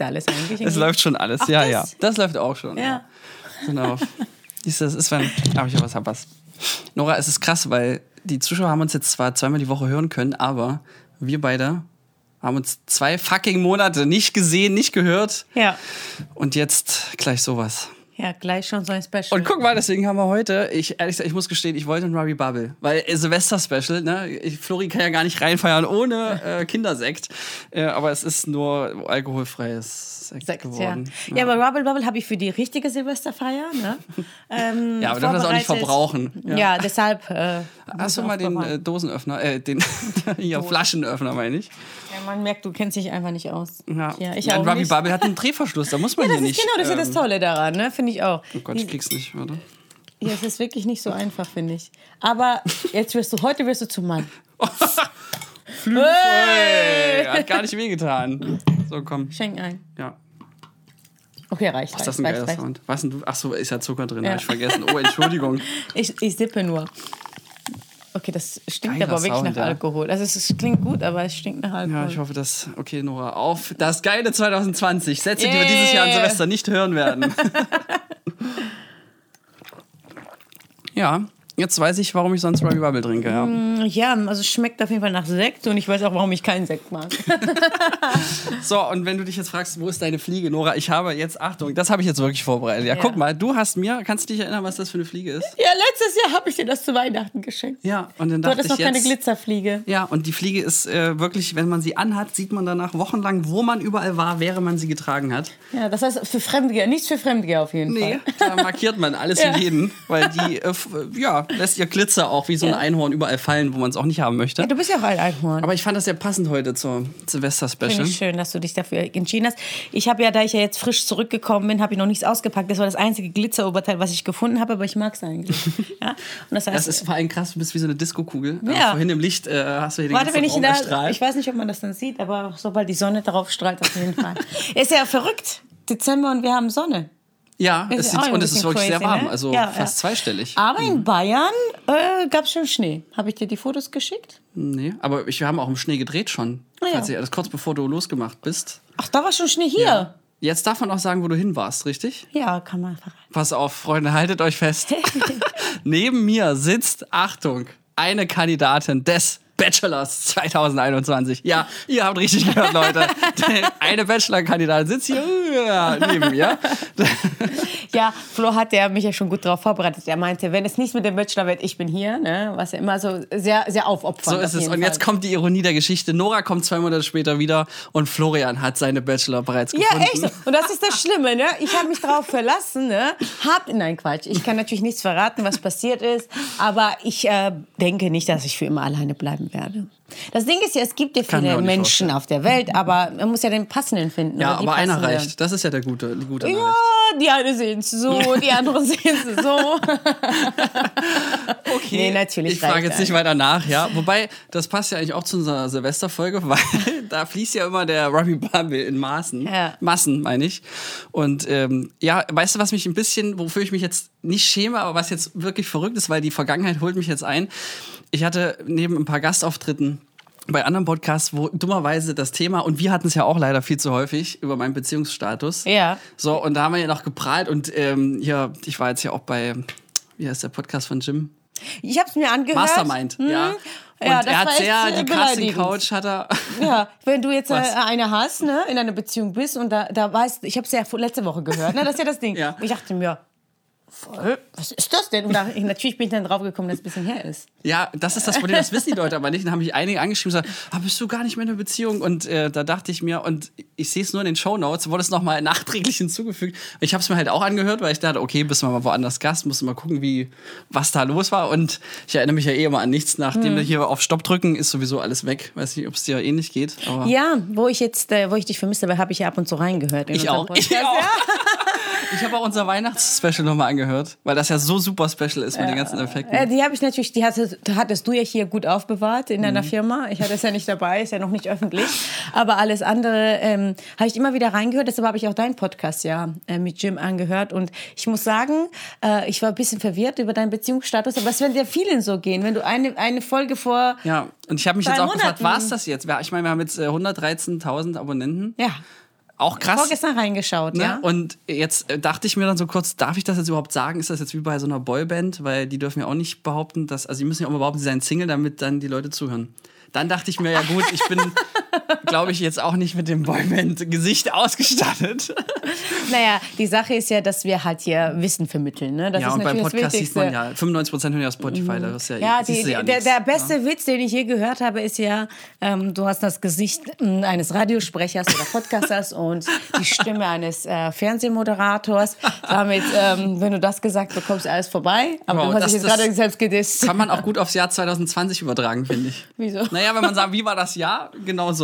läuft alles eigentlich. Es läuft schon alles, Ach, ja, das? ja. Das läuft auch schon. Ja. Genau. Siehst du, das ist, wenn. Hab ich was, hab was. Nora, es ist krass, weil die Zuschauer haben uns jetzt zwar zweimal die Woche hören können, aber wir beide haben uns zwei fucking Monate nicht gesehen, nicht gehört. Ja. Und jetzt gleich sowas. Ja, gleich schon so ein Special. Und guck mal, deswegen haben wir heute, ich ehrlich gesagt, ich muss gestehen, ich wollte ein Ruby Bubble, weil äh, Silvester-Special, ne? Ich, Flori kann ja gar nicht reinfeiern ohne äh, Kindersekt. Äh, aber es ist nur alkoholfreies Sekt, Sekt, ja. geworden. ja, aber Rubble Bubble habe ich für die richtige Silvesterfeier. Ne? Ähm, Ja, aber darf das auch nicht verbrauchen. Ja, deshalb. Äh, Hast du muss mal den äh, Dosenöffner, äh, den hier, Flaschenöffner, meine ich. ja, man merkt, du kennst dich einfach nicht aus. Ja, ja ich ja, auch Ruby nicht. Bubble hat einen Drehverschluss, da muss man Ja, hier das ist nicht. genau, das ist ja das ähm, Tolle daran, ne? Finde ich auch. Oh Gott, ich krieg's nicht, warte. Ja, es ist wirklich nicht so einfach, finde ich. Aber jetzt wirst du, heute wirst du zum Mann. Hey, hat gar nicht wehgetan. So, komm. Schenk ein. Ja. Okay, reicht. Was ist das ein reicht, geiler reicht. Sound? Was denn du? Achso, ist ja Zucker drin, Ja. hab ich vergessen. Oh, Entschuldigung. Ich, ich sippe nur. Okay, das stinkt Geiler aber wirklich Sound, nach ja. Alkohol. Also es, es klingt gut, aber es stinkt nach Alkohol. Ja, ich hoffe, dass. Okay, Nora, auf das geile 2020. Sätze, die wir Yeah. dieses Jahr an Silvester nicht hören werden. ja, jetzt weiß ich, warum ich sonst Ruby Bubble trinke. Ja. Ja, also es schmeckt auf jeden Fall nach Sekt und ich weiß auch, warum ich keinen Sekt mag. So, und wenn du dich jetzt fragst, wo ist deine Fliege, Nora? Ich habe jetzt, Achtung, das habe ich jetzt wirklich vorbereitet. Ja, Ja. guck mal, du hast mir, kannst du dich erinnern, was das für eine Fliege ist? Ja, letztes Jahr habe ich dir das zu Weihnachten geschenkt. Ja, und dann Du dachte hattest ich noch keine jetzt. Glitzerfliege. Ja, und die Fliege ist äh, wirklich, wenn man sie anhat, sieht man danach wochenlang, wo man überall war, während man sie getragen hat. Ja, das heißt für Fremdgeher, nichts für Fremdgeher auf jeden Nee, Fall. da markiert man alles für jeden, weil die, äh, ja, lässt ihr Glitzer auch wie so ein Ja. Einhorn überall fallen, wo man es auch nicht haben möchte. Ja, du bist ja auch ein Einhorn. Aber ich fand das sehr passend heute zur Silvester-Special. Schön, dass du dich dafür entschieden hast. Ich habe ja, da ich ja jetzt frisch zurückgekommen bin, habe ich noch nichts ausgepackt. Das war das einzige Glitzeroberteil, was ich gefunden habe, aber ich mag es eigentlich. ja? Und das heißt, Das ist vor allem krass, du bist wie so eine Disco-Kugel. Ja. vorhin im Licht äh, hast du hier den Warte, wenn ich Raum da, erstrahlt. ich weiß nicht, ob man das dann sieht, aber sobald die Sonne darauf strahlt, auf jeden Fall. Ist ja verrückt. Dezember und wir haben Sonne. Ja, Ist es ja sieht, und es ist wirklich sehr crazy, warm, ne? also Ja, fast ja. zweistellig. Aber in Bayern äh, gab es schon Schnee. Habe ich dir die Fotos geschickt? Nee, aber ich, wir haben auch im Schnee gedreht schon. Ah, ja. Falls ihr- das kurz bevor du losgemacht bist. Ach, da war schon Schnee hier. Ja, Jetzt darf man auch sagen, wo du hin warst, richtig? kann man verraten. Pass auf, Freunde, haltet euch fest. Neben mir sitzt, Achtung, eine Kandidatin des Bachelors 2021. Ja, ihr habt richtig gehört, Leute. Eine Bachelor-Kandidatin sitzt hier ja, neben mir. Ja, Flo hat ja mich ja schon gut darauf vorbereitet. Er meinte, wenn es nicht mit dem Bachelor wird, ich bin hier, ne? was ja immer so sehr, sehr aufopfernd So ist es. Und jetzt Fall. kommt die Ironie der Geschichte. Nora kommt zwei Monate später wieder und Florian hat seine Bachelor bereits Ja, gefunden. echt so. Und das ist das Schlimme, ne? Ich habe mich darauf verlassen, ne? Hab, nein, Quatsch. Ich kann natürlich nichts verraten, was passiert ist, aber ich äh, denke nicht, dass ich für immer alleine bleiben werde. Das Ding ist ja, es gibt ja viele Menschen vorstellen. auf der Welt, aber man muss ja den passenden finden. Ja, aber einer passende. reicht. Das ist ja der gute, die gute Nachricht. Ja, die eine sehen es so, die andere sehen es so. Okay. Nee, natürlich Ich frage jetzt nicht einer. weiter nach, ja. Wobei, das passt ja eigentlich auch zu unserer Silvesterfolge, weil da fließt ja immer der Ruby Bubble in Maßen. Ja. Massen, meine ich. Und ähm, ja, weißt du, was mich ein bisschen, wofür ich mich jetzt nicht schäme, aber was jetzt wirklich verrückt ist, weil die Vergangenheit holt mich jetzt ein. Ich hatte neben ein paar Gastauftritten bei anderen Podcasts, wo dummerweise das Thema, und wir hatten es ja auch leider viel zu häufig, über meinen Beziehungsstatus. Ja. So, und da haben wir ja noch geprahlt und ähm, hier, ich war jetzt ja auch bei, wie heißt der Podcast von Jim? Ich habe es mir angehört. Mastermind, ja. Und Ja, das er hat sehr, die beleidigend. Casting-Couch hat er. Ja, wenn du jetzt äh, Was? eine hast, ne, in einer Beziehung bist und da, da weißt, ich habe es ja letzte Woche gehört, ne, das ist ja das Ding. Ja. Ich dachte mir, voll, was ist das denn? Und natürlich bin ich dann draufgekommen, dass es ein bisschen her ist. Ja, das ist das Problem, das wissen die Leute aber nicht. Dann haben mich einige angeschrieben und gesagt, ah, bist du gar nicht mehr in einer Beziehung? Und äh, da dachte ich mir, und ich sehe es nur in den Shownotes, wurde es nochmal nachträglich hinzugefügt. Ich habe es mir halt auch angehört, weil ich dachte, okay, bist du mal woanders Gast, musst du mal gucken, wie, was da los war. Und ich erinnere mich ja eh immer an nichts. Nachdem Hm. wir hier auf Stopp drücken, ist sowieso alles weg. Weiß nicht, ob es dir ähnlich geht. Aber Ja, wo ich jetzt, äh, wo ich dich vermisst habe, habe ich ja ab und zu reingehört. in Ich auch. Podcast. Ich auch. Ich habe auch unser Weihnachtsspecial nochmal angehört, weil das ja so super special ist mit den ganzen Effekten. Äh, die habe ich natürlich, die hattest, hattest du ja hier gut aufbewahrt in Mhm. deiner Firma. Ich hatte es ja nicht dabei, ist ja noch nicht öffentlich. Aber alles andere ähm, habe ich immer wieder reingehört. Deshalb habe ich auch deinen Podcast ja äh, mit Jim angehört. Und ich muss sagen, äh, ich war ein bisschen verwirrt über deinen Beziehungsstatus. Aber es wird ja vielen so gehen, wenn du eine, eine Folge vor. Ja, und ich habe mich jetzt auch gefragt, Monaten. war es das jetzt? Ich meine, wir haben jetzt äh, 113.000 Abonnenten. Ja. Auch krass. Vorgestern reingeschaut, Ne? ja. Und jetzt äh, dachte ich mir dann so kurz, darf ich das jetzt überhaupt sagen? Ist das jetzt wie bei so einer Boyband? Weil die dürfen ja auch nicht behaupten, dass, also die müssen ja auch behaupten, sie seien Single, damit dann die Leute zuhören. Dann dachte ich mir, ja gut, ich bin, glaube ich, jetzt auch nicht mit dem Boyband-Gesicht ausgestattet. Naja, die Sache ist ja, dass wir halt hier Wissen vermitteln. Ne? Das ja, ist und beim Podcast das sieht man ja, 95 Prozent hören ja Spotify, da ist ja, Ja, die, ja der, der beste Witz, den ich je gehört habe, ist ja, ähm, du hast das Gesicht ähm, eines Radiosprechers oder Podcasters und die Stimme eines äh, Fernsehmoderators. Damit, ähm, wenn du das gesagt bekommst, alles vorbei. Aber Wow, du hast das- dich jetzt das gerade selbst gedisst. Kann man auch gut aufs Jahr 2020 übertragen, finde ich. Wieso? Naja, wenn man sagt, wie war das Jahr? Genau so.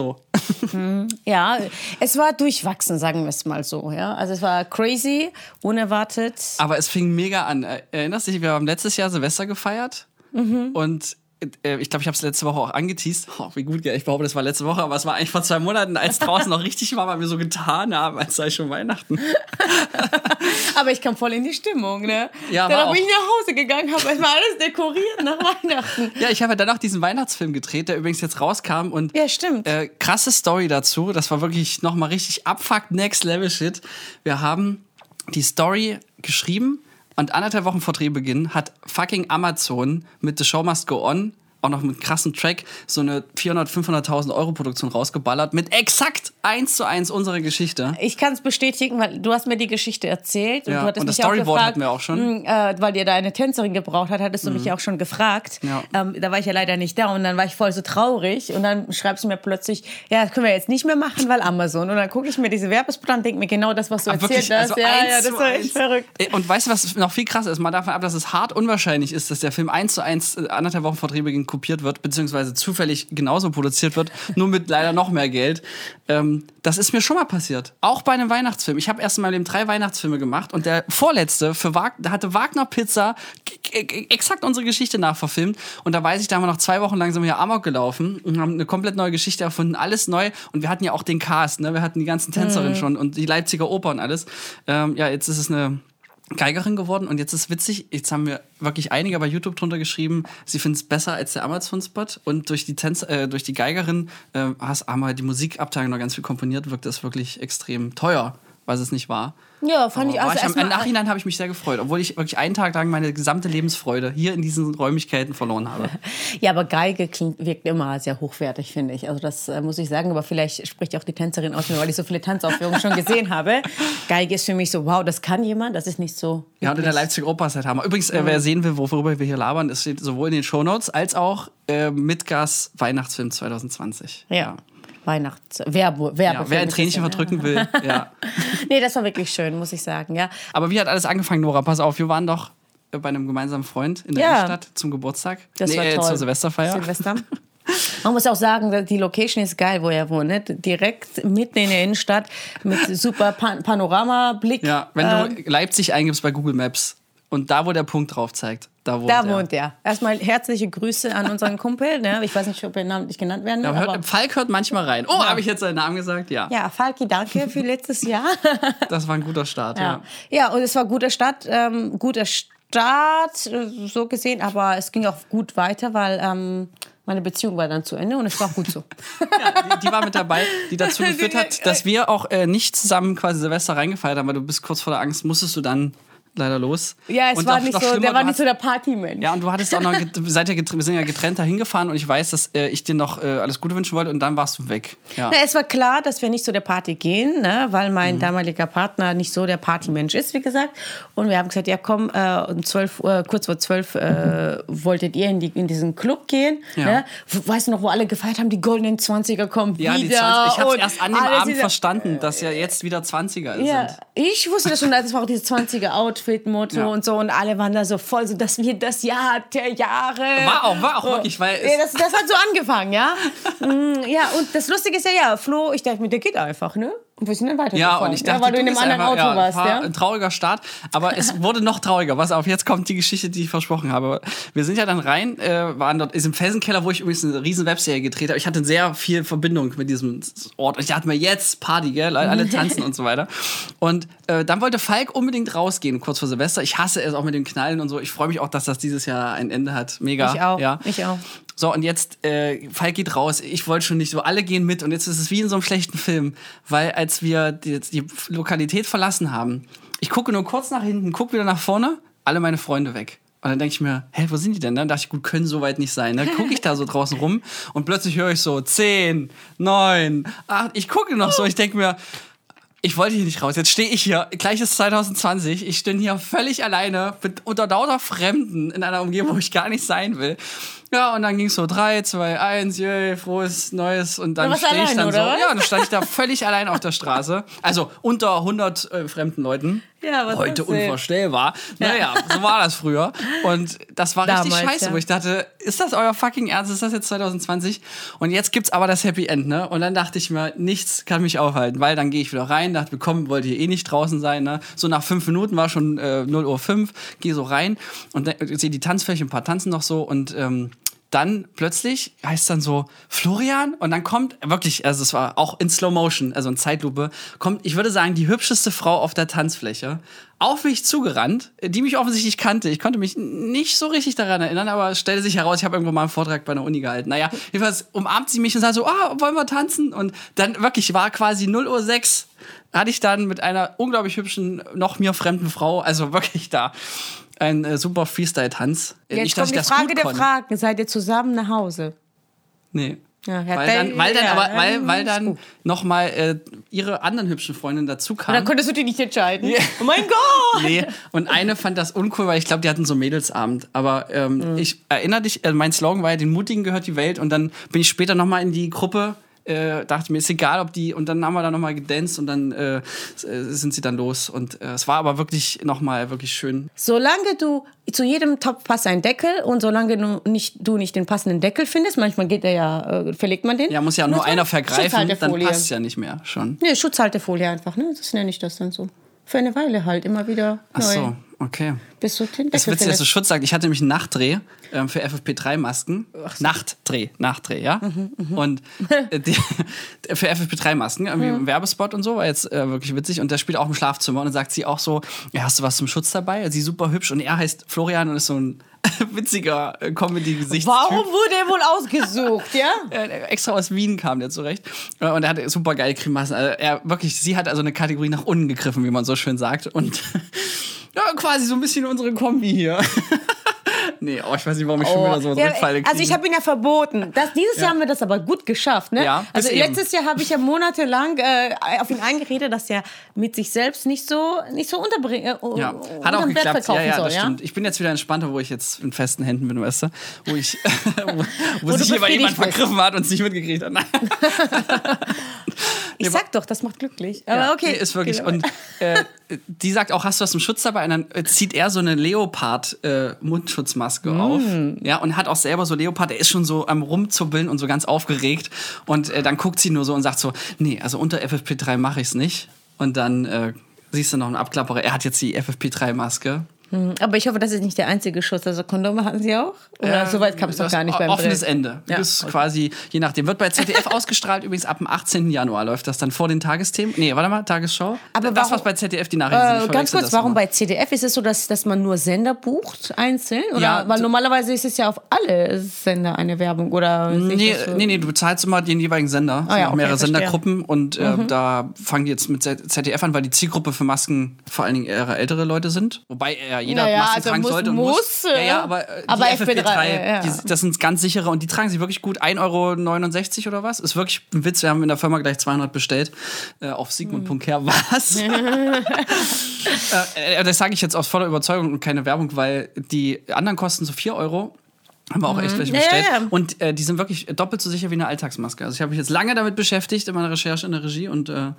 Ja, es war durchwachsen, sagen wir es mal so. Ja? Also es war crazy, unerwartet. Aber es fing mega an. Erinnerst du dich, wir haben letztes Jahr Silvester gefeiert und äh, ich glaube, ich habe es letzte Woche auch angeteased. Oh, wie gut, ich behaupte, das war letzte Woche, aber es war eigentlich vor zwei Monaten, als draußen noch richtig war, weil wir so getan haben, als sei schon Weihnachten. Aber ich kam voll in die Stimmung, ne? Ja, Dann bin ich nach Hause gegangen, habe erstmal alles dekoriert nach Weihnachten. Ja, ich habe ja dann auch diesen Weihnachtsfilm gedreht, der übrigens jetzt rauskam und Ja, stimmt. Äh, krasse Story dazu. Das war wirklich nochmal richtig abfuckt Next Level Shit. Wir haben die Story geschrieben und anderthalb Wochen vor Drehbeginn hat fucking Amazon mit The Show Must Go On auch noch mit krassen Track so eine 400, 500.000 Euro Produktion rausgeballert mit exakt eins zu eins unserer Geschichte. Ich kann es bestätigen, weil du hast mir die Geschichte erzählt und Ja, du hattest und das mich auch Storyboard gefragt, hatten wir auch schon. mh, Äh, weil ihr da eine Tänzerin gebraucht hat, hattest du mich ja auch schon gefragt. Ja. Ähm, da war ich ja leider nicht da und dann war ich voll so traurig und dann schreibst du mir plötzlich, ja, das können wir jetzt nicht mehr machen, weil Amazon. Und dann gucke ich mir diese Werbespot an und denke mir genau das, was du Ah, erzählt wirklich, hast. also ja, ja, das war echt verrückt. Ey, Und weißt du, was noch viel krasser ist? Mal davon ab, dass es hart unwahrscheinlich ist, dass der Film eins zu eins äh, anderthalb Wochen vor Drehbeginn kopiert wird, beziehungsweise zufällig genauso produziert wird, nur mit leider noch mehr Geld. Ähm, das ist mir schon mal passiert. Auch bei einem Weihnachtsfilm. Ich habe erst in meinem Leben drei Weihnachtsfilme gemacht und der vorletzte für Wag da hatte Wagner Pizza exakt unsere Geschichte nachverfilmt. Und da weiß ich, da haben wir noch zwei Wochen lang sind wir hier Amok gelaufen und haben eine komplett neue Geschichte erfunden, alles neu. Und wir hatten ja auch den Cast, ne? Wir hatten die ganzen Tänzerinnen schon und die Leipziger Oper und alles. Ähm, ja, jetzt ist es eine Geigerin geworden und jetzt ist witzig, jetzt haben wir wirklich einige bei YouTube drunter geschrieben, sie finden es besser als der Amazon-Spot und durch die Tänz äh, durch die Geigerin äh, hast- wir die Musikabteilung noch ganz viel komponiert, wirkt das wirklich extrem teuer, was es nicht war. Ja, fand ich Aber also ich am, Im erstmal. Nachhinein habe ich mich sehr gefreut, obwohl ich wirklich einen Tag lang meine gesamte Lebensfreude hier in diesen Räumlichkeiten verloren habe. Ja, aber Geige klingt, wirkt immer sehr hochwertig, finde ich. Also das äh, muss ich sagen, aber vielleicht spricht auch die Tänzerin aus mir, weil ich so viele Tanzaufführungen schon gesehen habe. Geige ist für mich so, wow, das kann jemand, das ist nicht so. Ja, und in der Leipziger Oper ist halt Hammer. Übrigens, äh, wer sehen will, worüber wir hier labern, es steht sowohl in den Shownotes als auch äh, mit Gas Weihnachtsfilm 2020. Ja. Weihnachts Werbe, Werbe Ja, wer ein Tränchen verdrücken will, ja. Nee, das war wirklich schön, muss ich sagen, ja. Aber wie hat alles angefangen, Nora? Pass auf, wir waren doch äh, bei einem gemeinsamen Freund in der Ja. Innenstadt zum Geburtstag. Das nee, war äh, toll. zur Silvesterfeier. Silvester. Man muss auch sagen, die Location ist geil, wo er wohnt. Ne? Direkt mitten in der Innenstadt mit super Pan Panoramablick. Ja, wenn Ähm, du Leipzig eingibst bei Google Maps und da, wo der Punkt drauf zeigt, da wohnt da er. wohnt er. Erstmal herzliche Grüße an unseren Kumpel. Ne? Ich weiß nicht, ob er namentlich genannt werden will. Ja, hört, Falk hört manchmal rein. Oh, habe ich jetzt seinen Namen gesagt? Ja. ja, Falki, danke für letztes Jahr. Das war ein guter Start, ja. ja. ja, und es war guter Start, ähm, guter Start, äh, so gesehen, aber es ging auch gut weiter, weil ähm, meine Beziehung war dann zu Ende und es war auch gut so. Die, die war mit dabei, die dazu geführt hat, dass wir auch äh, nicht zusammen quasi Silvester reingefeiert haben, weil du bist kurz vor der Angst, musstest du dann leider los. Ja, es Und war nicht so, der war nicht so der Partymensch. Ja, und du hattest auch noch, seid ja getrennt, wir sind ja getrennt dahin gefahren und ich weiß, dass äh, ich dir noch äh, alles Gute wünschen wollte und dann warst du weg. Ja. Na, es war klar, dass wir nicht zu der Party gehen, ne, weil Mhm. mein damaliger Partner nicht so der Partymensch ist, wie gesagt. Und wir haben gesagt, ja komm, äh, um 12 Uhr, kurz vor 12 äh, wolltet ihr in, die, in diesen Club gehen. Ja. Ne? Weißt du noch, wo alle gefeiert haben, die goldenen 20er kommen Ja, die wieder. 20, ich habe erst an dem Abend verstanden, dass ja jetzt wieder 20er Ja, sind. ich wusste das schon, das war auch dieses 20er Outfit-Motto Ja. und so und alle waren da so voll, so dass wir das Jahr der Jahre. War auch, war auch wirklich, weil ja, das, das hat so angefangen, ja. Mm, ja, und das Lustige ist ja, ja, Flo, ich dachte mir, der geht einfach, ne? Und wir sind dann weitergefahren. Ja, und ich dachte, ja, weil du in bist einem anderen einfach, Auto warst, war ja. Ein trauriger Start, aber es wurde noch trauriger. Pass auf, jetzt kommt die Geschichte, die ich versprochen habe. Wir sind ja dann rein, äh, waren dort ist im Felsenkeller, wo ich übrigens eine riesen Webserie gedreht habe. Ich hatte sehr viel Verbindung mit diesem Ort. Ich dachte mir, jetzt Party, gell? Alle tanzen und so weiter. Und äh, dann wollte Falk unbedingt rausgehen, kurz vor Silvester. Ich hasse es auch mit dem Knallen und so. Ich freue mich auch, dass das dieses Jahr ein Ende hat. Mega. Ich auch, Ja. ich auch. So, und jetzt, äh, Falk geht raus. Ich wollte schon nicht so, alle gehen mit. Und jetzt ist es wie in so einem schlechten Film. Weil als wir die, die Lokalität verlassen haben, ich gucke nur kurz nach hinten, gucke wieder nach vorne, alle meine Freunde weg. Und dann denke ich mir, hä, wo sind die denn? Dann dachte ich, gut, können so weit nicht sein. Dann gucke ich da so draußen rum und plötzlich höre ich so 10, 9, 8. Ich gucke noch so, ich denke mir, ich wollte hier nicht raus. Jetzt stehe ich hier, gleich ist 2020. Ich stehe hier völlig alleine mit unter lauter Fremden in einer Umgebung, wo ich gar nicht sein will. Ja, und dann ging es so 3, 2, 1, yay, frohes Neues. Und dann stehe ich dann so. Oder? Ja, dann stand ich da völlig allein auf der Straße. Also unter 100 äh, fremden Leuten. Ja, was Heute unvorstellbar. Naja, so war das früher. Und das war richtig Damals, scheiße, ja. wo ich dachte, ist das euer fucking Ernst? Ist das jetzt 2020? Und jetzt gibt's aber das Happy End, ne? Und dann dachte ich mir, nichts kann mich aufhalten, weil dann gehe ich wieder rein, dachte, kommen, wollt ihr eh nicht draußen sein, ne? So nach fünf Minuten war schon äh, 0 Uhr 5, gehe so rein und sehe die Tanzfläche, ein paar tanzen noch so und ähm, dann plötzlich heißt dann so Florian und dann kommt wirklich, also es war auch in Slow Motion, also in Zeitlupe, kommt, ich würde sagen, die hübscheste Frau auf der Tanzfläche auf mich zugerannt, die mich offensichtlich kannte. Ich konnte mich nicht so richtig daran erinnern, aber stellte sich heraus, ich habe irgendwo mal einen Vortrag bei einer Uni gehalten. Naja, jedenfalls umarmt sie mich und sagt so, ah, wollen wir tanzen? Und dann wirklich war quasi 0 Uhr 6 hatte ich dann mit einer unglaublich hübschen, noch mir fremden Frau, also wirklich da, ein äh, super Freestyle-Tanz. Jetzt Nicht, kommt die Frage der konnte. Fragen. Seid ihr zusammen nach Hause? Nee. Ja, Weil dann, weil dann ja, aber, ja, weil, weil dann gut. noch mal äh, ihre anderen hübschen Freundinnen dazu Und dann kamen. konntest du dich nicht entscheiden. Oh mein Gott! Nee, und eine fand das uncool, weil ich glaube, die hatten so Mädelsabend. Aber ähm, Mhm. ich erinnere dich, äh, mein Slogan war ja, den Mutigen gehört die Welt. Und dann bin ich später noch mal in die Gruppe, äh, dachte mir, ist egal, ob die, und dann haben wir da noch mal gedanced und dann äh, sind sie dann los. Und äh, es war aber wirklich noch mal wirklich schön. Solange du zu jedem Topf passt ein Deckel und solange du nicht, du nicht den passenden Deckel findest, manchmal geht der ja, äh, verlegt man den. Ja, muss ja nur einer vergreifen, dann passt ja nicht mehr schon. Nee, Schutzhaltefolie einfach, ne? Das nenne ich das dann so. Für eine Weile halt, immer wieder Ach neu. so, okay. Bis du den Das Deckel Witzige, dass du. Schutz sagst. Ich hatte nämlich einen Nachtdreh ähm, für FFP3-Masken. Nachtdreh, Nachtdreh, ja. Mhm, und äh, die, für FFP3-Masken, irgendwie ein Werbespot und so, war jetzt äh, wirklich witzig. Und der spielt auch im Schlafzimmer. Und dann sagt sie auch so: ja, Hast du was zum Schutz dabei? Sie ist super hübsch. Und er heißt Florian und ist so ein witziger äh, Comedy-Gesichtstyp. Warum wurde er wohl ausgesucht, ja? Äh, extra aus Wien kam der zurecht. Äh, Und er hatte super geile Grimassen. Also er wirklich, sie hat also eine Kategorie nach unten gegriffen, wie man so schön sagt. Und ja, quasi so ein bisschen unsere Kombi hier. nee, oh, ich weiß nicht, warum ich schon wieder so Ja, Rückfalle kriege. also ich habe ihn ja verboten. Das, dieses Jahr haben wir das aber gut geschafft. Ne? Ja, also eben. letztes Jahr habe ich ja monatelang äh, auf ihn eingeredet, dass er mit sich selbst nicht so nicht so unterbringen äh, ja, hat auch geklappt. Ja, ja, soll, das stimmt. Ich bin jetzt wieder entspannter, wo ich jetzt in festen Händen bin, weißt du? Wo ich, wo, wo, du sich jemand, jemand befriedigt bist. vergriffen hat und es nicht mitgekriegt hat. Ich sag doch, das macht glücklich. Aber Ja, okay. nee, ist wirklich. Okay. Und äh, die sagt auch, hast du was zum Schutz dabei? Und dann äh, zieht er so eine Leopard-Mundschutzmaske Mm. auf. Ja, und hat auch selber so Leopard. Er ist schon so am Rumzuppeln und so ganz aufgeregt. Und äh, dann guckt sie nur so und sagt so: Nee, also unter FFP3 mache ich es nicht. Und dann äh, siehst du noch einen Abklapperer. Er hat jetzt die FFP3-Maske. Aber ich hoffe, das ist nicht der einzige Schutz. Also Kondome hatten Sie auch? Oder Äh, so weit kam es das gar nicht beim Offenes Drill? Ende. Ja, Bis okay. quasi, je nachdem. Wird bei ZDF ausgestrahlt, übrigens ab dem 18. Januar läuft das dann vor den Tagesthemen. Nee, warte mal, Tagesschau. Aber das, warum- was bei ZDF die Nachrichten sind. ich Äh, ganz verwechsel kurz, warum immer. bei CDF ist es so, dass, dass man nur Sender bucht, einzeln? Oder, Ja, weil normalerweise ist es ja auf alle Sender eine Werbung. Oder Nee, so? nee, nee, du bezahlst immer den jeweiligen Sender. Ah sind ja, auch okay, mehrere verstehe. Mhm. Sendergruppen und äh, da fangen die jetzt mit ZDF an, weil die Zielgruppe für Masken vor allen Dingen eher ältere Leute sind. Wobei äh, jeder Naja, Masken also tragen muss- sollte und muss, muss. Ja, ja, äh, aber, äh, die aber FFP3, FP3, ja. die, das sind ganz sichere und die tragen sie wirklich gut. 1,69 Euro oder was? Ist wirklich ein Witz. Wir haben in der Firma gleich 200 bestellt. Äh, auf Sigmund.her was? äh, äh, das sage ich jetzt aus voller Überzeugung und keine Werbung, weil die anderen kosten so 4 Euro. Haben wir auch echt welche Mhm. Ja, bestellt. ja, ja. Und äh, die sind wirklich doppelt so sicher wie eine Alltagsmaske. Also ich habe mich jetzt lange damit beschäftigt in meiner Recherche in der Regie und äh,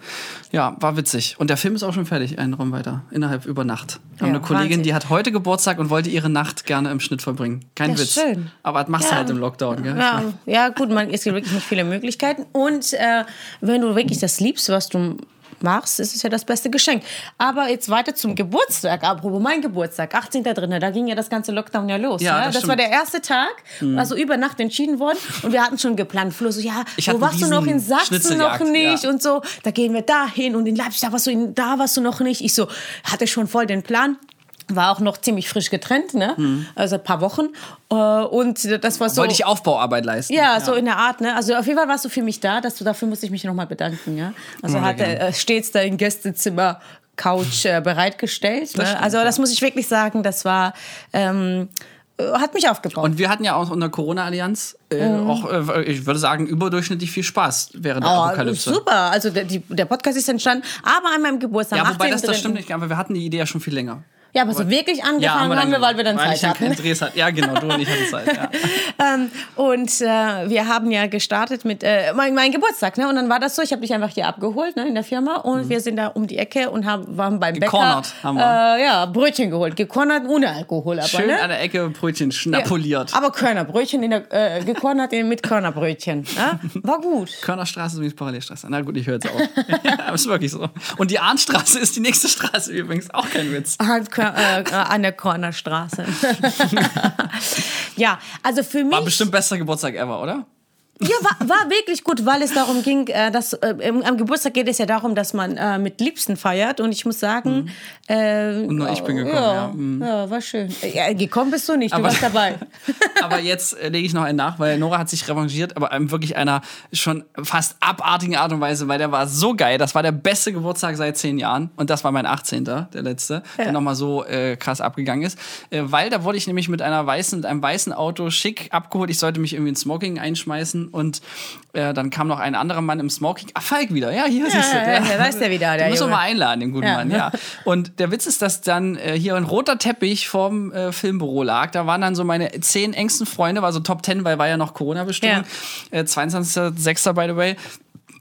ja, war witzig. Und der Film ist auch schon fertig, einen Raum weiter, innerhalb über Nacht. Wir haben Ja, eine Kollegin, Wahnsinn. die hat heute Geburtstag und wollte ihre Nacht gerne im Schnitt verbringen. Kein Ja, Witz. schön. Aber das machst du Ja. halt im Lockdown, gell? Ja, ja, gut, man, es gibt wirklich nicht viele Möglichkeiten. Und äh, wenn du wirklich das liebst, was du machst, ist es ja das beste Geschenk. Aber jetzt weiter zum Geburtstag. Apropos mein Geburtstag, 18.3., da ging ja das ganze Lockdown ja los. Ja, Ja, das das war der erste Tag, also über Nacht entschieden worden. Und wir hatten schon geplant. Flo so, ja, Ich wo warst du noch? In Sachsen noch nicht ja. und so. Da gehen wir dahin und in Leipzig, da warst du, in, da warst du noch nicht. Ich so, hatte schon voll den Plan. War auch noch ziemlich frisch getrennt, ne? Also ein paar Wochen. Äh, Und das war so. Wollte ich Aufbauarbeit leisten. Ja, so in der Art, ne? Also auf jeden Fall warst du für mich da, dass du dafür musste ich mich nochmal bedanken, ja. Also Immer hat er stets dein Gästezimmer Couch äh, bereitgestellt. Ne? stimmt, also das ja. muss ich wirklich sagen, das war ähm, äh, hat mich aufgebaut. Und wir hatten ja auch unter Corona-Allianz äh, auch, äh, ich würde sagen, überdurchschnittlich viel Spaß während der Oh, Apokalypse. super. Also der, die, der Podcast ist entstanden, aber an meinem Geburtstag. Ja, wobei das, das 18.3.. stimmt nicht, aber wir hatten die Idee ja schon viel länger. Ja, aber so wirklich angefangen dann haben wir, weil wir dann weil ich Zeit keinen hatten. Drehs hatte. Ja, genau, du und ich hatten Zeit. Ja. Ähm, und äh, wir haben ja gestartet mit äh, mein, mein Geburtstag, ne? Und dann war das so, ich habe dich einfach hier abgeholt, ne, in der Firma, und wir sind da um die Ecke und haben, waren beim Bäcker. Mhm. Gecornert haben wir. Äh, ja, Brötchen geholt, gekornert ohne Alkohol, aber Schön ne? an der Ecke Brötchen schnapuliert. Aber Körnerbrötchen in der äh, gekornert mit Körnerbrötchen, ne? War gut. Körnerstraße ist übrigens Parallelstraße. Na gut, ich höre jetzt auf. ja, ist wirklich so. Und die Ahnstraße ist die nächste Straße übrigens. Auch kein Witz. Kör- äh, äh, an der Kornerstraße. ja, also für mich. War bestimmt bester Geburtstag ever, oder? Ja, war, war wirklich gut, weil es darum ging, äh, dass äh, im- am Geburtstag geht es ja darum, dass man äh, mit Liebsten feiert. Und ich muss sagen, äh, Und nur ich bin gekommen, ja. ja, Mhm. ja, war schön. Ja, gekommen bist du nicht, du Aber- warst dabei. Aber jetzt äh, lege ich noch einen nach, weil Nora hat sich revanchiert, aber in wirklich einer schon fast abartigen Art und Weise, weil der war so geil. Das war der beste Geburtstag seit zehn Jahren. Und das war mein 18., der letzte, der nochmal so äh, krass abgegangen ist. Äh, weil da wurde ich nämlich mit einer weißen, mit einem weißen Auto schick abgeholt. Ich sollte mich irgendwie in Smoking einschmeißen und äh, dann kam noch ein anderer Mann im Smoking. Ah, Falk wieder. Ja, hier siehst du. ja, ja, da ist der wieder, der Den müssen wir Junge. mal einladen, den guten Ja. Mann, ja. Und der Witz ist, dass dann äh, hier ein roter Teppich vorm äh, Filmbüro lag. Da waren dann so meine zehn engsten Freunde, war so Top 10, weil war ja noch Corona-Bestimmung. Äh, 22.06. by the way.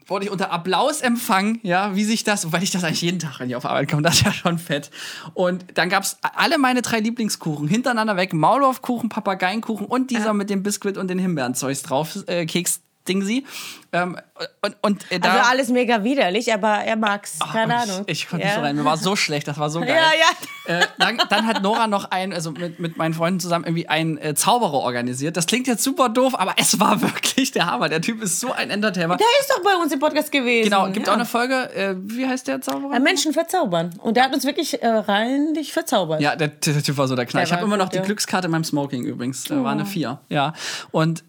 Wurde ich unter Applaus empfangen, ja, wie sich das, weil ich das eigentlich jeden Tag, wenn ich auf Arbeit komme, das ist ja schon fett. Und dann gab's alle meine drei Lieblingskuchen hintereinander weg: Maulwurfkuchen, Papageienkuchen und dieser mit dem Biskuit und den Himbeerenzeugs drauf, äh, Keks. Dingsi. Ähm, und, und äh, da, Also alles mega widerlich, aber er mag's. Keine Ach, Ahnung. Ich, ich konnte ja. nicht so rein. Mir war so schlecht, das war so geil. Ja, ja. Äh, dann, dann hat Nora noch ein, also mit, mit meinen Freunden zusammen irgendwie einen äh, Zauberer organisiert. Das klingt jetzt super doof, aber es war wirklich der Hammer. Der Typ ist so ein Entertainer. Der ist doch bei uns im Podcast gewesen. Genau, gibt ja. auch eine Folge, äh, wie heißt der Zauberer? Äh, Menschen verzaubern. Und der hat uns wirklich reinlich verzaubert. Ja, der, der Typ war so der Knall. Der ich habe immer noch gut, die. Oh. Glückskarte in meinem Smoking übrigens. Da war eine 4. Ja. Und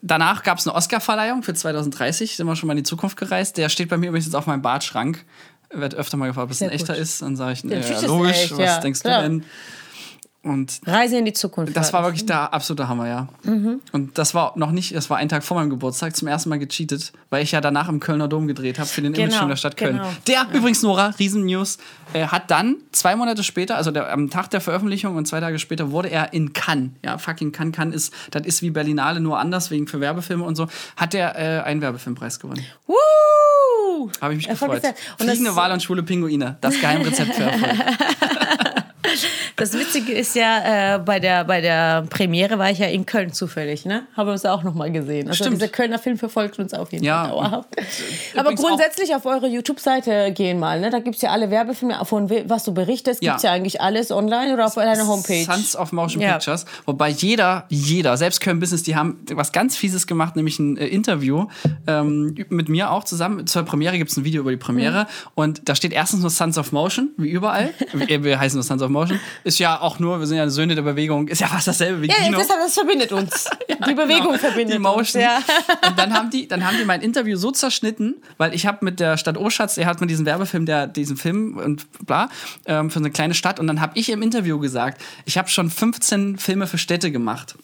danach gab es eine Oscar-Verleihung für 2030. Sind wir schon mal in die Zukunft gereist. Der steht bei mir übrigens jetzt auf meinem Badschrank. Wird öfter mal gefragt, ob es ein echter ist. Dann sage ich, Natürlich ja, ist logisch, echt, was ja, denkst du denn? Und Reise in die Zukunft. das war wirklich der absolute Hammer, ja. Mhm. Und das war noch nicht, das war ein Tag vor meinem Geburtstag, zum ersten Mal gecheatet, weil ich ja danach im Kölner Dom gedreht habe für den Genau, Imagefilm der Stadt Köln. genau. Der übrigens, Nora, Riesen-News, äh, hat dann zwei Monate später, also der, am Tag der Veröffentlichung und zwei Tage später, wurde er in Cannes, ja, fucking Cannes, Cannes ist, das ist wie Berlinale, nur anders, wegen für Werbefilme und so, hat er äh, einen Werbefilmpreis gewonnen. Woo! Habe ich mich Erfolg gefreut. ja- und Fliegende Wale und schwule Pinguine, das Geheimrezept für Erfolg. Das Witzige ist ja, äh, bei, der, bei der Premiere war ich ja in Köln zufällig, ne? Haben wir uns ja auch nochmal gesehen. Also Stimmt. dieser Kölner Film verfolgt uns auf jeden Ja, Fall dauerhaft. Aber grundsätzlich auf eure YouTube-Seite gehen mal, ne? Da gibt es ja alle Werbefilme, von was du berichtest, Ja. gibt es ja eigentlich alles online oder auf deiner Homepage. Sons of Motion Ja. Pictures. Wobei jeder, jeder, selbst Köln Business, die haben was ganz Fieses gemacht, nämlich ein äh, Interview ähm, mit mir auch zusammen. Zur Premiere gibt es ein Video über die Premiere. Und da steht erstens nur Sons of Motion, wie überall. wir, wir heißen nur Sons of Motion. Ist ja auch nur, wir sind ja Söhne der Bewegung, ist ja fast dasselbe wie Ja, Kino. das, das verbindet uns. die Bewegung Genau, verbindet die Motion. uns. Ja. Und dann haben die, dann haben die mein Interview so zerschnitten, weil ich habe mit der Stadt Oschatz, der hat mir diesen Werbefilm, der diesen Film und bla ähm, für eine kleine Stadt. Und dann habe ich im Interview gesagt, ich habe schon 15 Filme für Städte gemacht.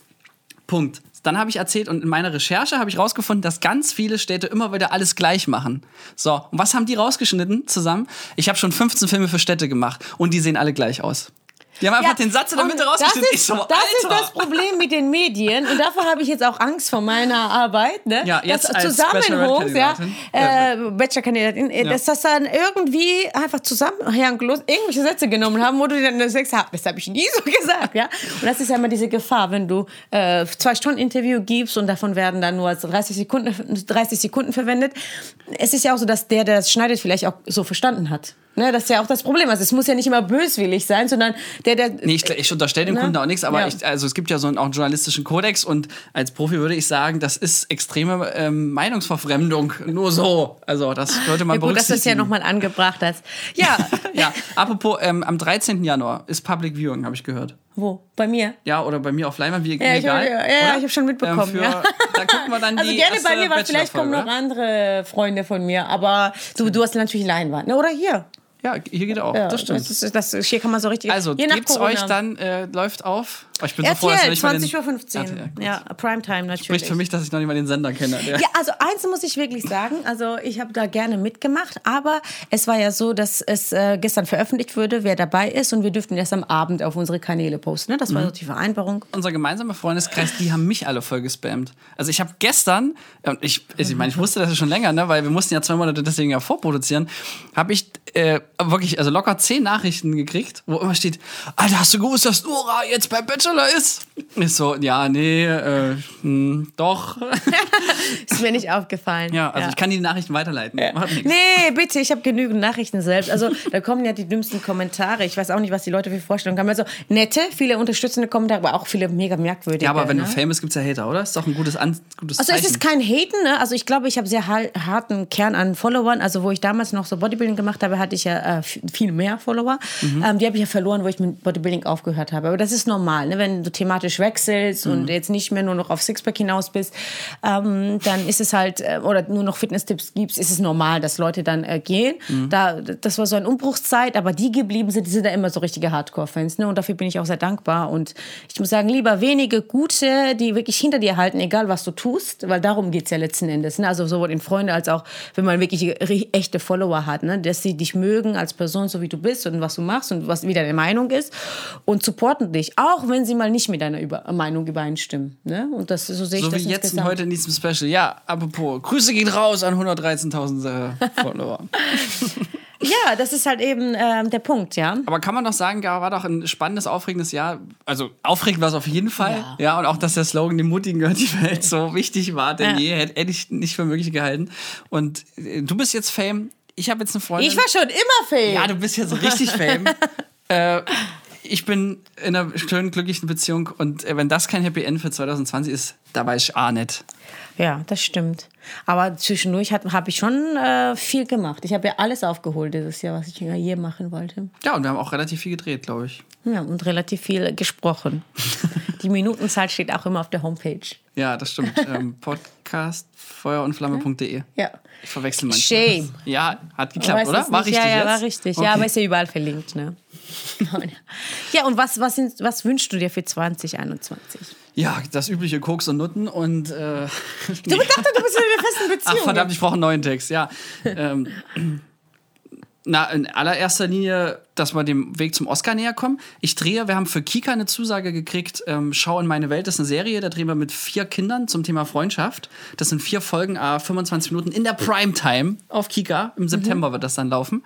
Punkt. Dann habe ich erzählt und in meiner Recherche habe ich rausgefunden, dass ganz viele Städte immer wieder alles gleich machen. So, und was haben die rausgeschnitten zusammen? Ich habe schon 15 Filme für Städte gemacht und die sehen alle gleich aus. Die haben einfach Ja, den Satz in der Mitte rausgeschnitten. Das, ist, so, das ist das Problem mit den Medien und davor habe ich jetzt auch Angst vor meiner Arbeit. Ne? Ja, jetzt das als Zusammenhang, ja, äh, Bachelor-Kandidatin, äh, dass das dann irgendwie einfach zusammenhanglos irgendwelche Sätze genommen haben, wo du dann sagst, "Ha, das habe ich nie so gesagt. Ja? Und das ist ja immer diese Gefahr, wenn du äh, zwei Stunden Interview gibst und davon werden dann nur 30 Sekunden, 30 Sekunden verwendet. Es ist ja auch so, dass der, der das schneidet, vielleicht auch so verstanden hat. Ne, das ist ja auch das Problem. Also es muss ja nicht immer böswillig sein, sondern der, der. Nee, ich, ich unterstelle dem Ne? Kunden auch nichts, aber Ja. ich, also es gibt ja so einen, auch einen journalistischen Kodex und als Profi würde ich sagen, das ist extreme ähm, Meinungsverfremdung. Nur so. Also das sollte man ja, gut, dass du es ja nochmal angebracht hast. Ja, ja, apropos, ähm, am 13. Januar ist Public Viewing, habe ich gehört. wo? Bei mir? Ja, oder bei mir auf Leinwand, wie Ja, ich egal. hab- ja, ja, ich hab schon mitbekommen, Ähm, für, ja. Da gucken wir dann Also die gerne bei mir, weil vielleicht kommen noch andere Freunde von mir. Aber du, du hast natürlich Leinwand. Ne? Oder hier. Ja, hier geht auch. Ja, das stimmt. Das ist, das, hier kann man so richtig. also, gebt's Corona. euch dann, äh, läuft auf. Oh, ich bin so froh, dass RTL, ich nicht mal den- 20.15 Uhr. RTL, gut. Ja, Primetime natürlich. Spricht für mich, dass ich noch nicht mal den Sender kenne. Ja, also eins muss ich wirklich sagen, also ich habe da gerne mitgemacht, aber es war ja so, dass es äh, gestern veröffentlicht wurde, wer dabei ist und wir dürften erst am Abend auf unsere Kanäle posten. Ne? Das Mhm. war so die Vereinbarung. unser gemeinsamer Freundeskreis, die haben mich alle voll gespammt. Also ich habe gestern, und ich, ich meine, ich wusste das ja schon länger, ne, weil wir mussten ja zwei Monate deswegen ja vorproduzieren, habe ich äh, wirklich, also locker zehn Nachrichten gekriegt, wo immer steht, Alter, hast du gewusst, dass Nora jetzt bei Bachelor ist? Ich so, ja, nee, äh, hm, doch. Ist mir nicht aufgefallen. ja, also ich kann die Nachrichten weiterleiten. Nichts. Nee, bitte, ich habe genügend Nachrichten selbst. Also da kommen ja die dümmsten Kommentare. Ich weiß auch nicht, was die Leute für Vorstellungen haben. Also nette, viele unterstützende Kommentare, aber auch viele mega merkwürdige. Ja, aber wenn ne? du famous gibt's ja Hater, oder? Ist doch ein gutes, An gutes Also Zeichen. es ist kein Haten, ne? Also ich glaube, ich habe sehr harten Kern an Followern. Also wo ich damals noch so Bodybuilding gemacht habe, hatte ich ja äh, viel mehr Follower. Mhm. Ähm, die habe ich ja verloren, wo ich mit Bodybuilding aufgehört habe. Aber das ist normal, ne? Wenn du thematisch wechselst Mhm. und jetzt nicht mehr nur noch auf Sixpack hinaus bist, ähm, dann ist es halt, äh, oder nur noch Fitness-Tipps gibst, ist es normal, dass Leute dann äh, gehen. Mhm. Da, das war so eine Umbruchszeit, aber die geblieben sind, die sind da immer so richtige Hardcore-Fans. Ne? Und dafür bin ich auch sehr dankbar. Und ich muss sagen, lieber wenige gute, die wirklich hinter dir halten, egal was du tust, weil darum geht's ja letzten Endes. Ne? Also sowohl in Freunde als auch, wenn man wirklich echte Follower hat, ne? dass sie dich mögen als Person, so wie du bist und was du machst und was wie deine Meinung ist und supporten dich, auch wenn sie mal nicht mit deiner Über Meinung übereinstimmen. Ne? Und das so sehe ich so das wie jetzt und insgesamt. heute in diesem Special. Ja, apropos, Grüße gehen raus an 113.000 äh, Follower. Ja, das ist halt eben ähm, der Punkt, ja. Aber kann man doch sagen, ja, war doch ein spannendes, aufregendes Jahr. Also aufregend war es auf jeden Fall. Ja. und auch, dass der Slogan, dem Mutigen gehört die Welt, so wichtig war, denn Ja. je hätte hätte ich nicht für möglich gehalten. Und äh, du bist jetzt Fame. Ich habe jetzt eine Freundin. Ich war schon immer Fan. ja, du bist jetzt richtig Fame. äh, ich bin in einer schönen, glücklichen Beziehung und äh, wenn das kein Happy End für 2020 ist, da weiß ich A nicht. Ja, das stimmt. Aber zwischendurch habe ich schon äh, viel gemacht. Ich habe ja alles aufgeholt dieses Jahr, was ich je machen wollte. Ja, und wir haben auch relativ viel gedreht, glaube ich. Ja, und relativ viel gesprochen. Die Minutenzahl steht auch immer auf der Homepage. Ja, das stimmt. ähm, Podcast feuerundflamme.de. Ja. Ich verwechsel manchmal. Shame. Ja, hat geklappt, oder? War richtig Ja, ja, war richtig. Okay. Ja, aber ist ja überall verlinkt, ne? Ja, und was, was, sind, was wünschst du dir für 2021? Ja, das übliche Koks und Nutten und. Äh, Du dachte, du bist in einer festen Beziehung. Ach verdammt, ich brauche einen neuen Text, ja. ähm, na, in allererster Linie, dass wir dem Weg zum Oscar näher kommen. Ich drehe, wir haben für Kika eine Zusage gekriegt, ähm, Schau in meine Welt, das ist eine Serie, da drehen wir mit vier Kindern zum Thema Freundschaft. Das sind vier Folgen, äh, 25 Minuten in der Primetime auf Kika. Im September wird das dann laufen.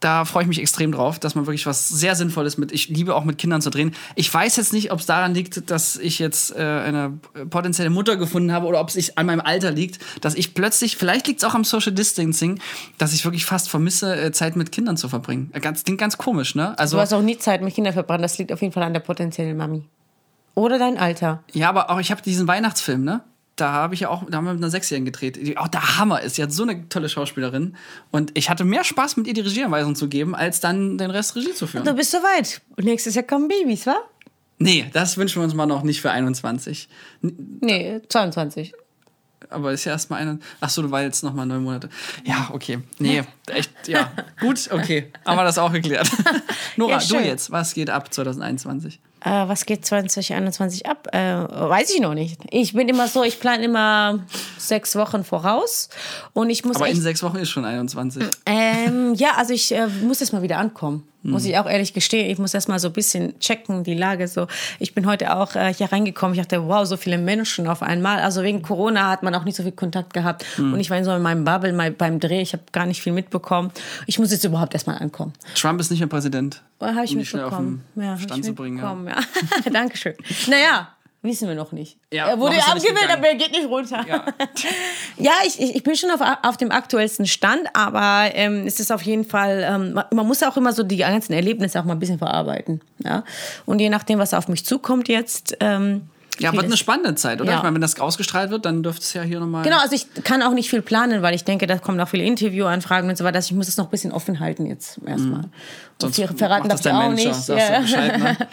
Da freue ich mich extrem drauf, dass man wirklich was sehr Sinnvolles mit. Ich liebe auch mit Kindern zu drehen. Ich weiß jetzt nicht, ob es daran liegt, dass ich jetzt äh, eine potenzielle Mutter gefunden habe oder ob es sich an meinem Alter liegt, dass ich plötzlich, vielleicht liegt es auch am Social Distancing, dass ich wirklich fast vermisse, äh, Zeit mit Kindern zu verbringen. Äh, Ganz, klingt ganz komisch, ne? Also, Du hast auch nie Zeit mit Kindern verbrannt. Das liegt auf jeden Fall an der potenziellen Mami. Oder dein Alter. ja, aber auch ich habe diesen Weihnachtsfilm, ne? Da habe ich ja auch, da haben wir mit einer Sechsjährigen gedreht. Die auch der Hammer ist. Sie hat so eine tolle Schauspielerin. Und ich hatte mehr Spaß, mit ihr die Regieanweisung zu geben, als dann den Rest Regie zu führen. Du bist soweit. Und nächstes Jahr kommen Babys, wa? Nee, das wünschen wir uns mal noch nicht für 21. N- Nee, 22. Aber ist ja erstmal eine. Ach so, du war jetzt noch mal neun Monate. Ja, okay. Nee, echt, ja. Gut, okay. Haben wir das auch geklärt. Nora, Ja, du jetzt. Was geht ab 2021? Äh, was geht 2021 ab? Äh, weiß ich noch nicht. Ich bin immer so, ich plane immer sechs Wochen voraus. Und ich muss Aber echt in sechs Wochen ist schon 21. Ähm, ja, also ich äh, muss jetzt mal wieder ankommen. Muss ich auch ehrlich gestehen. Ich muss erst mal so ein bisschen checken, die Lage so. Ich bin heute auch äh, hier reingekommen. Ich dachte, wow, so viele Menschen auf einmal. Also wegen Corona hat man auch nicht so viel Kontakt gehabt. Und ich war in so in meinem Bubble mein, beim Dreh. Ich habe gar nicht viel mitbekommen. Ich muss jetzt überhaupt erst mal ankommen. Trump ist nicht mehr Präsident. Habe ich Um mitbekommen. Ja, Stand ich zu bringen, ja. mitbekommen, ja. Dankeschön. Naja, Wissen wir noch nicht. Ja, er wurde abgewählt, aber er geht nicht runter. Ja. Ja, ich, ich, bin schon auf, auf dem aktuellsten Stand, aber ähm, es ist auf jeden Fall, ähm, man, man muss auch immer so die ganzen Erlebnisse auch mal ein bisschen verarbeiten. Ja? Und je nachdem, was auf mich zukommt jetzt. Ähm, Ja, wird eine spannende Zeit, oder? Ja. Ich meine, wenn das ausgestrahlt wird, dann dürfte es ja hier nochmal. Genau, also ich kann auch nicht viel planen, weil ich denke, da kommen auch viele Interviewanfragen und so weiter. Also ich muss es noch ein bisschen offen halten jetzt erstmal. Und Sonst viel verraten darf das ich auch Manager. nicht. Ja. Bescheid, ne?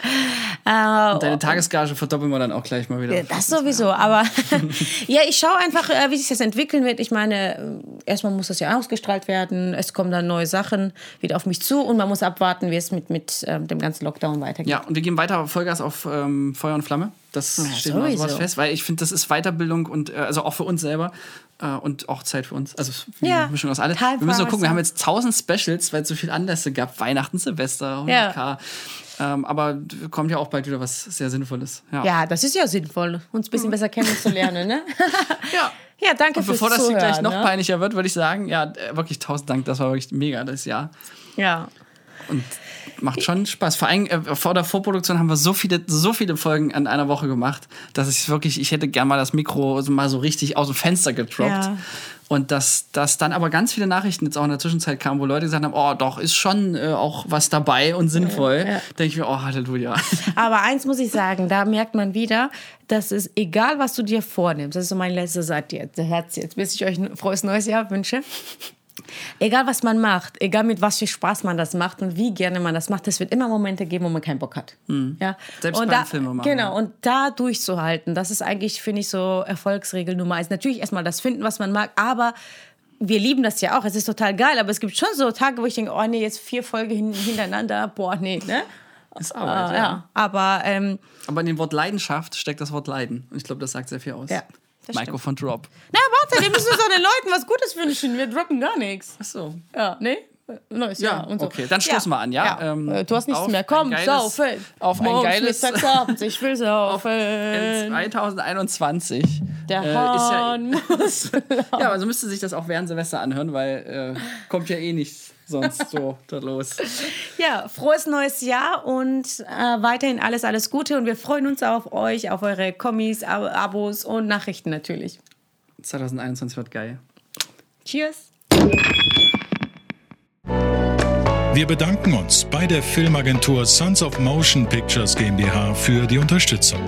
Äh, Und deine Tagesgage verdoppeln wir dann auch gleich mal wieder. Das sowieso, aber ja, ich schaue einfach, äh, wie sich das entwickeln wird. Ich meine, äh, erstmal muss das ja ausgestrahlt werden, es kommen dann neue Sachen wieder auf mich zu und man muss abwarten, wie es mit, mit ähm, dem ganzen Lockdown weitergeht. Ja, und wir geben weiter Vollgas auf ähm, Feuer und Flamme. Das steht mal sowas fest, weil ich finde, das ist Weiterbildung und äh, also auch für uns selber äh, und auch Zeit für uns. Also Ja, Mischung aus alles. Time Wir müssen mal gucken, wir haben jetzt 1000 Specials, weil es so viele Anlässe gab. Weihnachten, Silvester, 100k. Ähm, aber kommt ja auch bald wieder was sehr Sinnvolles. Ja. Ja, das ist ja sinnvoll, uns ein bisschen besser kennenzulernen, ne? Ja. ja, danke Und bevor das hier Zuhören, gleich noch ne? peinlicher wird, würde ich sagen, ja, äh, wirklich tausend Dank. Das war wirklich mega das Jahr. Ja. Und macht schon Spaß. Vor allem äh, vor der Vorproduktion haben wir so viele, so viele Folgen an einer Woche gemacht, dass ich wirklich, ich hätte gern mal das Mikro mal so richtig aus dem Fenster gedroppt. Ja. Und dass, dass dann aber ganz viele Nachrichten jetzt auch in der Zwischenzeit kamen, wo Leute gesagt haben, oh, doch, ist schon äh, auch was dabei und sinnvoll. Ja. Denke ich mir, oh, Halleluja. Aber eins muss ich sagen, da merkt man wieder, dass es egal, was du dir vornimmst, das ist so mein letzter Satz jetzt, Herz jetzt, bis ich euch ein frohes neues Jahr wünsche. Egal, was man macht, egal mit was für Spaß man das macht und wie gerne man das macht, es wird immer Momente geben, wo man keinen Bock hat. Ja? Selbst und beim da, Filmemachen, Genau, ja. und da durchzuhalten, das ist eigentlich, finde ich, so Erfolgsregel Nummer eins. Natürlich erstmal das finden, was man mag, aber wir lieben das ja auch, es ist total geil, aber es gibt schon so Tage, wo ich denke, oh nee, jetzt vier Folgen hin, hintereinander, boah, nee, ne? Ist Arbeit, Ah, ja. ja. Aber ähm, Aber in dem Wort Leidenschaft steckt das Wort Leiden. Und ich glaube, das sagt sehr viel aus. Ja, das Maiko stimmt. von Drop. Na, warte, wir müssen so den Leuten was Gutes wünschen. Wir droppen gar nichts. Ach so. Ja, ne? Neues Ja, Jahr und so. okay, dann stoßen wir an, ja? Ähm, Äh, du hast nichts mehr. Komm, geiles- saufen. auf ein geiles- mittags, abends. Ich will In saufen. 2021. Der äh, ist Hahn ja, muss. ja, also müsste sich das auch während Silvester anhören, weil äh, kommt ja eh nicht sonst so da los. Ja, frohes neues Jahr und äh, weiterhin alles, alles Gute. Und wir freuen uns auf euch, auf eure Kommis, Ab Abos und Nachrichten natürlich. 2021 wird geil. Cheers. Wir bedanken uns bei der Filmagentur Sons of Motion Pictures GmbH für die Unterstützung.